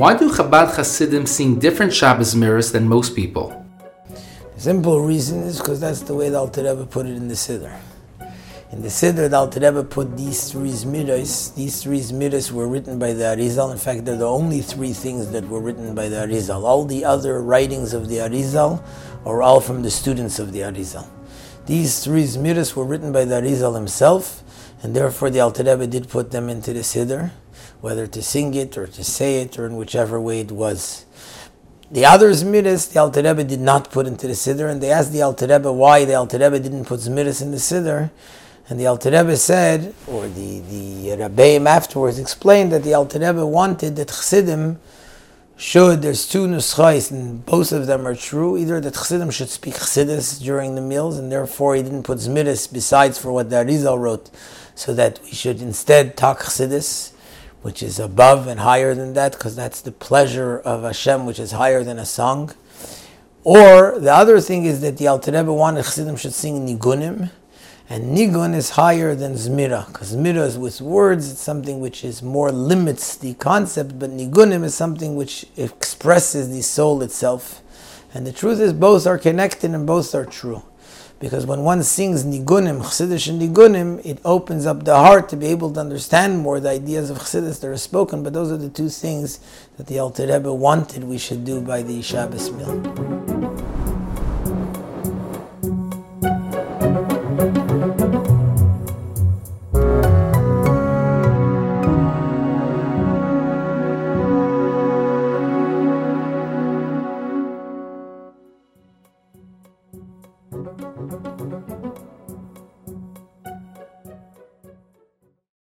Why do Chabad Hasidim sing different Shabbos Zmiras than most people? The simple reason is because that's the way the Alter Rebbe put it in the Siddur. In the Siddur, the Alter Rebbe put these three Zmiras. These three Zmiras were written by the Arizal. In fact, they're the only three things that were written by the Arizal. All the other writings of the Arizal are all from the students of the Arizal. These three Zmiras were written by the Arizal himself, and therefore the Alter Rebbe did put them into the Siddur, whether to sing it or to say it or in whichever way it was. The other Zmiris, the Alter Rebbe did not put into the Siddur, and they asked the Alter Rebbe why the Alter Rebbe didn't put Zmiris in the Siddur. And the Alter Rebbe said, or the, the Rabbeim afterwards explained that the Alter Rebbe wanted that Chassidim should, there's two nuschais, and both of them are true. Either that Chassidim should speak Chassidus during the meals, and therefore he didn't put Zmiris besides for what the Arizal wrote, so that we should instead talk Chassidus, which is above and higher than that, because that's the pleasure of Hashem, which is higher than a song. Or the other thing is that the Alter Rebbe wanted Chassidim should sing Nigunim, and nigun is higher than zmira, because zmira is with words, it's something which is more limits the concept, but nigunim is something which expresses the soul itself. And the truth is both are connected and both are true. Because when one sings nigunim, chassidus and nigunim, it opens up the heart to be able to understand more the ideas of chassidus that are spoken. But those are the two things that the Alter Rebbe wanted we should do by the Shabbos meal.